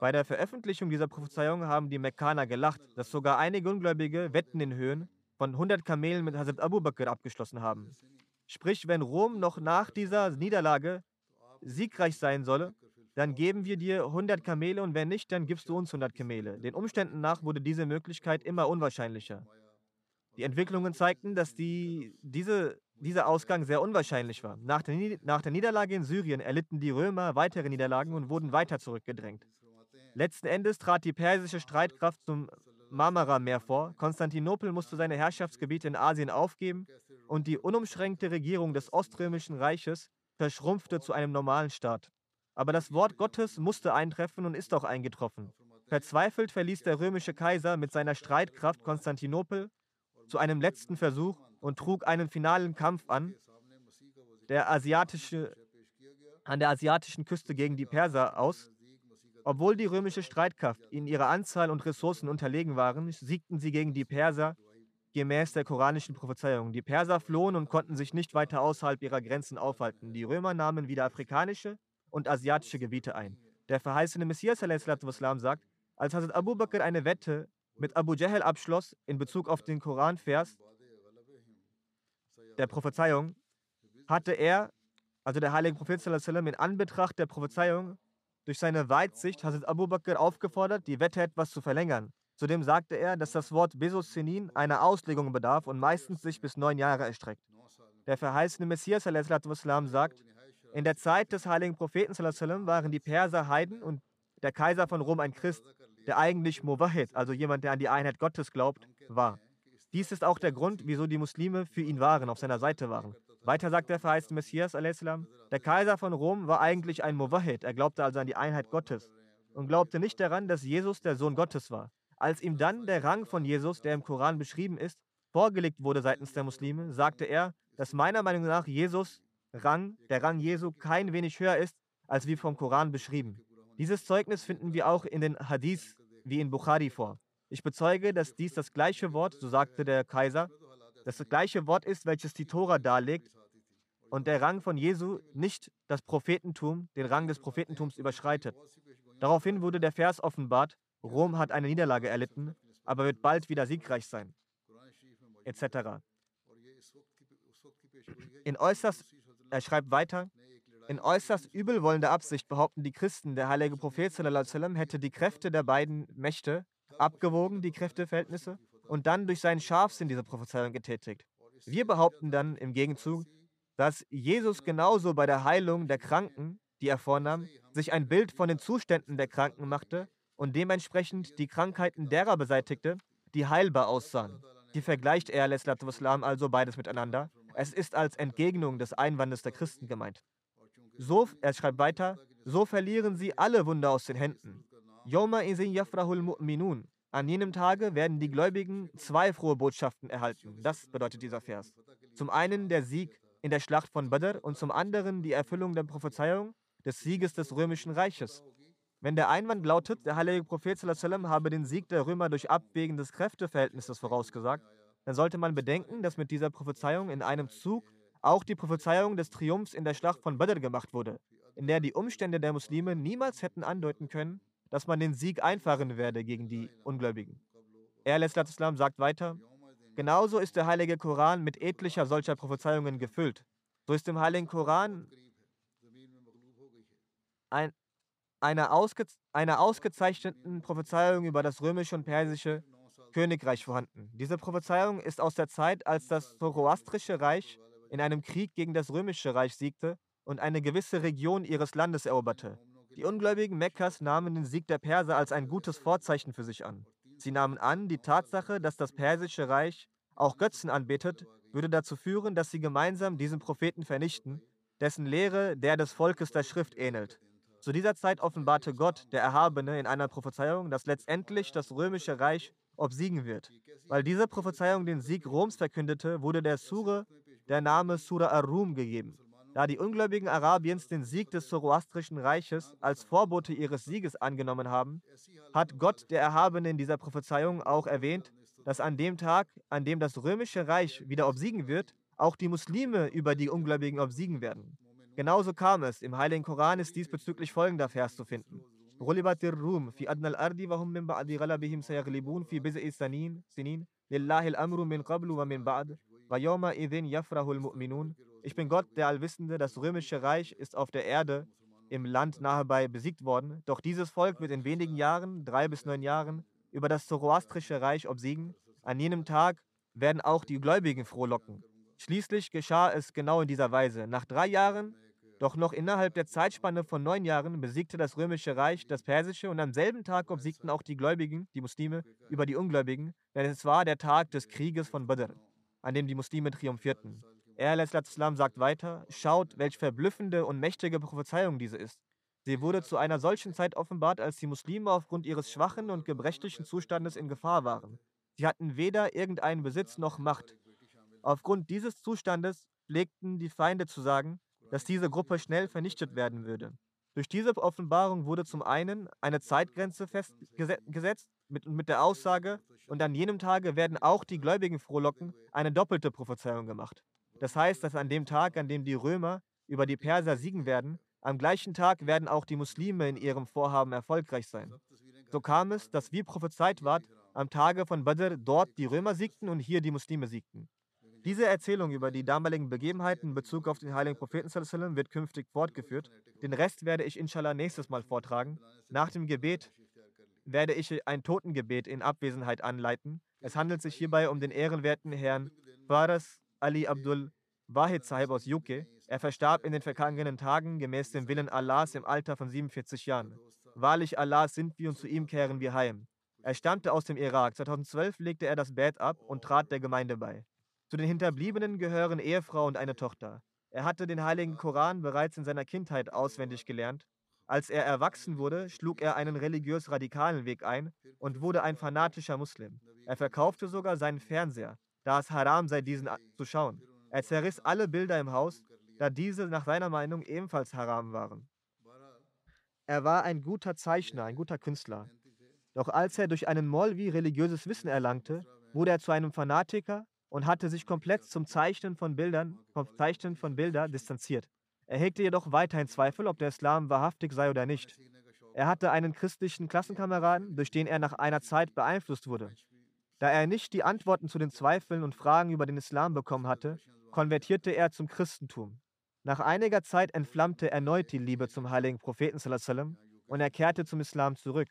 Bei der Veröffentlichung dieser Prophezeiung haben die Mekkaner gelacht, dass sogar einige Ungläubige Wetten in Höhen von 100 Kamelen mit Hazrat Abu Bakr abgeschlossen haben. Sprich, wenn Rom noch nach dieser Niederlage siegreich sein solle, dann geben wir dir 100 Kamele und wenn nicht, dann gibst du uns 100 Kamele. Den Umständen nach wurde diese Möglichkeit immer unwahrscheinlicher. Die Entwicklungen zeigten, dass die, diese, dieser Ausgang sehr unwahrscheinlich war. Nach der, nach der Niederlage in Syrien erlitten die Römer weitere Niederlagen und wurden weiter zurückgedrängt. Letzten Endes trat die persische Streitkraft zum Marmara-Meer vor. Konstantinopel musste seine Herrschaftsgebiete in Asien aufgeben und die unumschränkte Regierung des Oströmischen Reiches verschrumpfte zu einem normalen Staat. Aber das Wort Gottes musste eintreffen und ist auch eingetroffen. Verzweifelt verließ der römische Kaiser mit seiner Streitkraft Konstantinopel zu einem letzten Versuch und trug einen finalen Kampf an, der asiatische, an der asiatischen Küste gegen die Perser aus. Obwohl die römische Streitkraft in ihrer Anzahl und Ressourcen unterlegen waren, siegten sie gegen die Perser gemäß der koranischen Prophezeiung. Die Perser flohen und konnten sich nicht weiter außerhalb ihrer Grenzen aufhalten. Die Römer nahmen wieder afrikanische und asiatische Gebiete ein. Der verheißene Messias sagt, als Hazrat Abu Bakr eine Wette mit Abu Jahl abschloss in Bezug auf den Koranvers der Prophezeiung, hatte er, also der heilige Prophet in Anbetracht der Prophezeiung, durch seine Weitsicht Hazrat Abu Bakr aufgefordert, die Wette etwas zu verlängern. Zudem sagte er, dass das Wort Besosenin einer Auslegung bedarf und meistens sich bis neun Jahre erstreckt. Der verheißene Messias sagt, in der Zeit des heiligen Propheten waren die Perser Heiden und der Kaiser von Rom ein Christ, der eigentlich Muwahid, also jemand, der an die Einheit Gottes glaubt, war. Dies ist auch der Grund, wieso die Muslime für ihn waren, auf seiner Seite waren. Weiter sagt der verheißene Messias, der Kaiser von Rom war eigentlich ein Muwahid, er glaubte also an die Einheit Gottes und glaubte nicht daran, dass Jesus der Sohn Gottes war. Als ihm dann der Rang von Jesus, der im Koran beschrieben ist, vorgelegt wurde seitens der Muslime, sagte er, dass meiner Meinung nach Jesus Rang, der Rang Jesu, kein wenig höher ist, als wie vom Koran beschrieben. Dieses Zeugnis finden wir auch in den Hadith wie in Bukhari vor. Ich bezeuge, dass dies das gleiche Wort, so sagte der Kaiser, das gleiche Wort ist, welches die Tora darlegt. Und der Rang von Jesu nicht das Prophetentum, den Rang des Prophetentums überschreitet. Daraufhin wurde der Vers offenbart, Rom hat eine Niederlage erlitten, aber wird bald wieder siegreich sein, etc. In äußerst, er schreibt weiter, in äußerst übelwollender Absicht behaupten die Christen, der heilige Prophet hätte die Kräfte der beiden Mächte abgewogen, die Kräfteverhältnisse, und dann durch seinen Scharfsinn diese Prophezeiung getätigt. Wir behaupten dann im Gegenzug, dass Jesus genauso bei der Heilung der Kranken, die er vornahm, sich ein Bild von den Zuständen der Kranken machte und dementsprechend die Krankheiten derer beseitigte, die heilbar aussahen. Die vergleicht er, also beides miteinander. Es ist als Entgegnung des Einwandes der Christen gemeint. So, er schreibt weiter, so verlieren sie alle Wunder aus den Händen. Yoma izin yafrahul mu'minun. An jenem Tage werden die Gläubigen zwei frohe Botschaften erhalten. Das bedeutet dieser Vers. Zum einen der Sieg in der Schlacht von Badr und zum anderen die Erfüllung der Prophezeiung des Sieges des römischen Reiches. Wenn der Einwand lautet, der heilige Prophet habe den Sieg der Römer durch Abwägen des Kräfteverhältnisses vorausgesagt, dann sollte man bedenken, dass mit dieser Prophezeiung in einem Zug auch die Prophezeiung des Triumphs in der Schlacht von Badr gemacht wurde, in der die Umstände der Muslime niemals hätten andeuten können, dass man den Sieg einfahren werde gegen die Ungläubigen. Er, Islam, sagt weiter, genauso ist der heilige Koran mit etlicher solcher Prophezeiungen gefüllt. So ist im heiligen Koran ein, eine, ausge, eine ausgezeichneten Prophezeiung über das römische und persische Königreich vorhanden. Diese Prophezeiung ist aus der Zeit, als das Zoroastrische Reich in einem Krieg gegen das römische Reich siegte und eine gewisse Region ihres Landes eroberte. Die Ungläubigen Mekkas nahmen den Sieg der Perser als ein gutes Vorzeichen für sich an. Sie nahmen an, die Tatsache, dass das persische Reich auch Götzen anbetet, würde dazu führen, dass sie gemeinsam diesen Propheten vernichten, dessen Lehre der des Volkes der Schrift ähnelt. Zu dieser Zeit offenbarte Gott, der Erhabene, in einer Prophezeiung, dass letztendlich das römische Reich obsiegen wird. Weil diese Prophezeiung den Sieg Roms verkündete, wurde der Sure der Name Surah Ar-Rum gegeben. Da die Ungläubigen Arabiens den Sieg des Zoroastrischen Reiches als Vorbote ihres Sieges angenommen haben, hat Gott, der Erhabene, in dieser Prophezeiung auch erwähnt, dass an dem Tag, an dem das römische Reich wieder obsiegen wird, auch die Muslime über die Ungläubigen obsiegen werden. Genauso kam es. Im Heiligen Koran ist diesbezüglich folgender Vers zu finden. غلبت الروم في أدنى الأرض وهم من بعد غلبهم سيغلبون في بضع سنين سنين لله الأمر من قبل ومن بعد ويوم إذن يفرح المؤمنون Ich bin Gott, der Allwissende, das römische Reich ist auf der Erde im Land nahebei besiegt worden, doch dieses Volk wird in wenigen Jahren, drei bis neun Jahren, über das zoroastrische Reich obsiegen. An jenem Tag werden auch die Gläubigen frohlocken. Schließlich geschah es genau in dieser Weise. Nach drei Jahren, doch noch innerhalb der Zeitspanne von neun Jahren, besiegte das römische Reich das persische und am selben Tag obsiegten auch die Gläubigen, die Muslime, über die Ungläubigen, denn es war der Tag des Krieges von Badr, an dem die Muslime triumphierten. Er Islam sagt weiter, schaut, welch verblüffende und mächtige Prophezeiung diese ist. Sie wurde zu einer solchen Zeit offenbart, als die Muslime aufgrund ihres schwachen und gebrechlichen Zustandes in Gefahr waren. Sie hatten weder irgendeinen Besitz noch Macht. Aufgrund dieses Zustandes pflegten die Feinde zu sagen, dass diese Gruppe schnell vernichtet werden würde. Durch diese Offenbarung wurde zum einen eine Zeitgrenze festgesetzt mit, mit der Aussage, und an jenem Tage werden auch die Gläubigen frohlocken, eine doppelte Prophezeiung gemacht. Das heißt, dass an dem Tag, an dem die Römer über die Perser siegen werden, am gleichen Tag werden auch die Muslime in ihrem Vorhaben erfolgreich sein. So kam es, dass wie prophezeit ward, am Tage von Badr dort die Römer siegten und hier die Muslime siegten. Diese Erzählung über die damaligen Begebenheiten in Bezug auf den heiligen Propheten wird künftig fortgeführt. Den Rest werde ich inshallah nächstes Mal vortragen. Nach dem Gebet werde ich ein Totengebet in Abwesenheit anleiten. Es handelt sich hierbei um den ehrenwerten Herrn Faras Ali Abdul Wahid Sahib aus UK. Er verstarb in den vergangenen Tagen gemäß dem Willen Allahs im Alter von 47 Jahren. Wahrlich Allah sind wir und zu ihm kehren wir heim. Er stammte aus dem Irak. 2012 legte er das Bett ab und trat der Gemeinde bei. Zu den Hinterbliebenen gehören Ehefrau und eine Tochter. Er hatte den heiligen Koran bereits in seiner Kindheit auswendig gelernt. Als er erwachsen wurde, schlug er einen religiös radikalen Weg ein und wurde ein fanatischer Muslim. Er verkaufte sogar seinen Fernseher, da es haram sei, diesen zu schauen. Er zerriss alle Bilder im Haus, da diese nach seiner Meinung ebenfalls haram waren. Er war ein guter Zeichner, ein guter Künstler. Doch als er durch einen Molvi religiöses Wissen erlangte, wurde er zu einem Fanatiker und hatte sich komplett zum Zeichnen von Bildern, vom Zeichnen von Bildern distanziert. Er hegte jedoch weiterhin Zweifel, ob der Islam wahrhaftig sei oder nicht. Er hatte einen christlichen Klassenkameraden, durch den er nach einer Zeit beeinflusst wurde. Da er nicht die Antworten zu den Zweifeln und Fragen über den Islam bekommen hatte, konvertierte er zum Christentum. Nach einiger Zeit entflammte erneut die Liebe zum heiligen Propheten und er kehrte zum Islam zurück.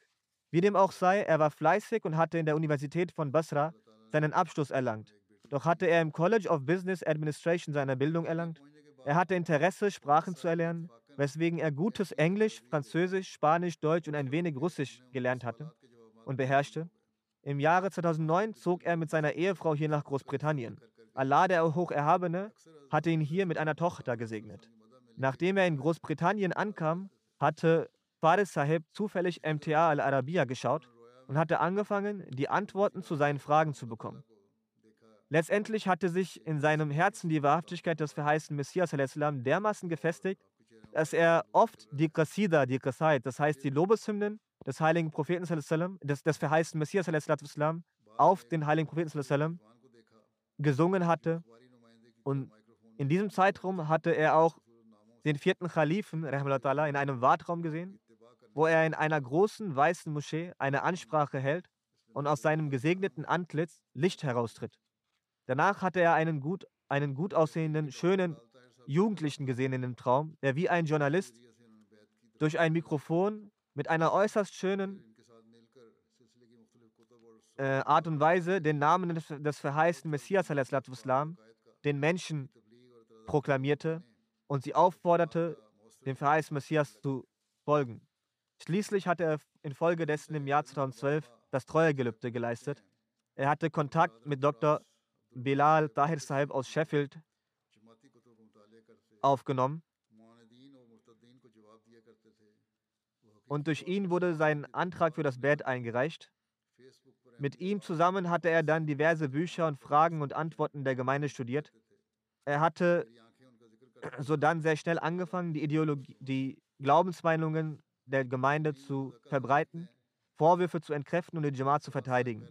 Wie dem auch sei, er war fleißig und hatte in der Universität von Basra seinen Abschluss erlangt. Doch hatte er im College of Business Administration seine Bildung erlangt. Er hatte Interesse, Sprachen zu erlernen, weswegen er gutes Englisch, Französisch, Spanisch, Deutsch und ein wenig Russisch gelernt hatte und beherrschte. Im Jahre 2009 zog er mit seiner Ehefrau hier nach Großbritannien. Allah, der Hocherhabene, hatte ihn hier mit einer Tochter gesegnet. Nachdem er in Großbritannien ankam, hatte Faris Sahib zufällig MTA al-Arabiya geschaut und hatte angefangen, die Antworten zu seinen Fragen zu bekommen. Letztendlich hatte sich in seinem Herzen die Wahrhaftigkeit des verheißenen Messias dermaßen gefestigt, dass er oft die Qasida, die Qasaid, das heißt die Lobeshymnen des heiligen Propheten des, des verheißenen Messias auf den heiligen Propheten gesungen hatte. Und in diesem Zeitraum hatte er auch den vierten Khalifen in einem Wartraum gesehen, wo er in einer großen weißen Moschee eine Ansprache hält und aus seinem gesegneten Antlitz Licht heraustritt. Danach hatte er einen gut, einen gut aussehenden, schönen Jugendlichen gesehen in dem Traum, der wie ein Journalist durch ein Mikrofon mit einer äußerst schönen äh, Art und Weise den Namen des, des verheißten Messias den Menschen proklamierte und sie aufforderte, dem verheißten Messias zu folgen. Schließlich hatte er infolgedessen im Jahr 2012 das Treuegelübde geleistet. Er hatte Kontakt mit Dr. Bilal Tahir Sahib aus Sheffield aufgenommen. Und durch ihn wurde sein Antrag für das Bett eingereicht. Mit ihm zusammen hatte er dann diverse Bücher und Fragen und Antworten der Gemeinde studiert. Er hatte sodann sehr schnell angefangen, die Ideologie, die Glaubensmeinungen der Gemeinde zu verbreiten, Vorwürfe zu entkräften und die Jamaat zu verteidigen.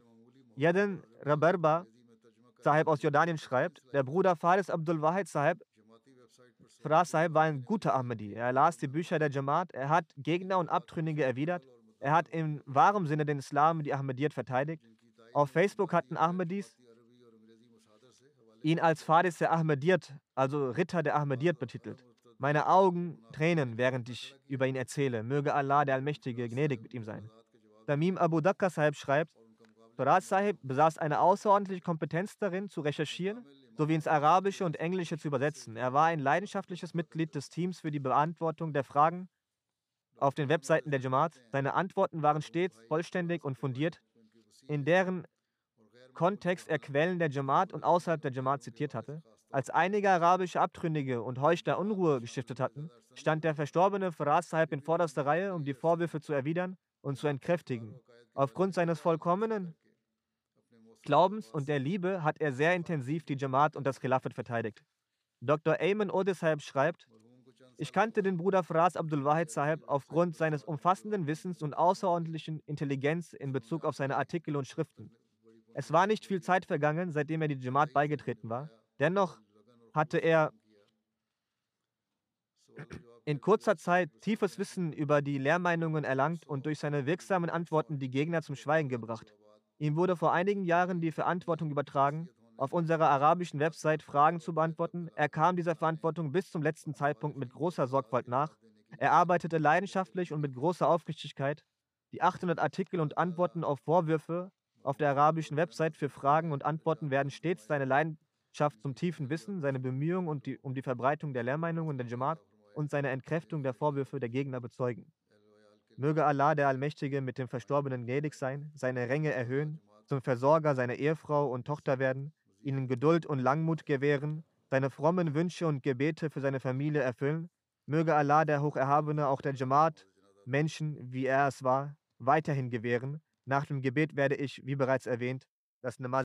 Yadin Rabarba Sahib aus Jordanien schreibt, der Bruder Faris Abdul Wahid Sahib, Faraz Sahib war ein guter Ahmadi. Er las die Bücher der Jamaat, er hat Gegner und Abtrünnige erwidert, er hat im wahren Sinne den Islam die Ahmadiyyat verteidigt. Auf Facebook hatten Ahmadis ihn als Faris der Ahmadiyyat, also Ritter der Ahmadiyyat, betitelt. Meine Augen tränen, während ich über ihn erzähle. Möge Allah, der Allmächtige, gnädig mit ihm sein. Tamim Abu Dakka Sahib schreibt, Farad Sahib besaß eine außerordentliche Kompetenz darin, zu recherchieren sowie ins Arabische und Englische zu übersetzen. Er war ein leidenschaftliches Mitglied des Teams für die Beantwortung der Fragen auf den Webseiten der Jamaat. Seine Antworten waren stets vollständig und fundiert, in deren Kontext er Quellen der Jamaat und außerhalb der Jamaat zitiert hatte. Als einige arabische Abtrünnige und Heuchler Unruhe gestiftet hatten, stand der verstorbene Faraz Sahib in vorderster Reihe, um die Vorwürfe zu erwidern und zu entkräftigen. Aufgrund seines vollkommenen Glaubens und der Liebe hat er sehr intensiv die Jamaat und das Khilafat verteidigt. Dr. Ayman Odesahib schreibt, ich kannte den Bruder Faraz Abdul Wahid Sahib aufgrund seines umfassenden Wissens und außerordentlichen Intelligenz in Bezug auf seine Artikel und Schriften. Es war nicht viel Zeit vergangen, seitdem er die Jamaat beigetreten war. Dennoch hatte er in kurzer Zeit tiefes Wissen über die Lehrmeinungen erlangt und durch seine wirksamen Antworten die Gegner zum Schweigen gebracht. Ihm wurde vor einigen Jahren die Verantwortung übertragen, auf unserer arabischen Website Fragen zu beantworten. Er kam dieser Verantwortung bis zum letzten Zeitpunkt mit großer Sorgfalt nach. Er arbeitete leidenschaftlich und mit großer Aufrichtigkeit. Die 800 Artikel und Antworten auf Vorwürfe auf der arabischen Website für Fragen und Antworten werden stets seine Leidenschaft zum tiefen Wissen, seine Bemühungen und die, um die Verbreitung der Lehrmeinungen der Jamaat und seine Entkräftung der Vorwürfe der Gegner bezeugen. Möge Allah, der Allmächtige, mit dem Verstorbenen gnädig sein, seine Ränge erhöhen, zum Versorger seiner Ehefrau und Tochter werden, ihnen Geduld und Langmut gewähren, seine frommen Wünsche und Gebete für seine Familie erfüllen. Möge Allah, der Hocherhabene, auch der Jamaat, Menschen, wie er es war, weiterhin gewähren. Nach dem Gebet werde ich, wie bereits erwähnt, das Namaz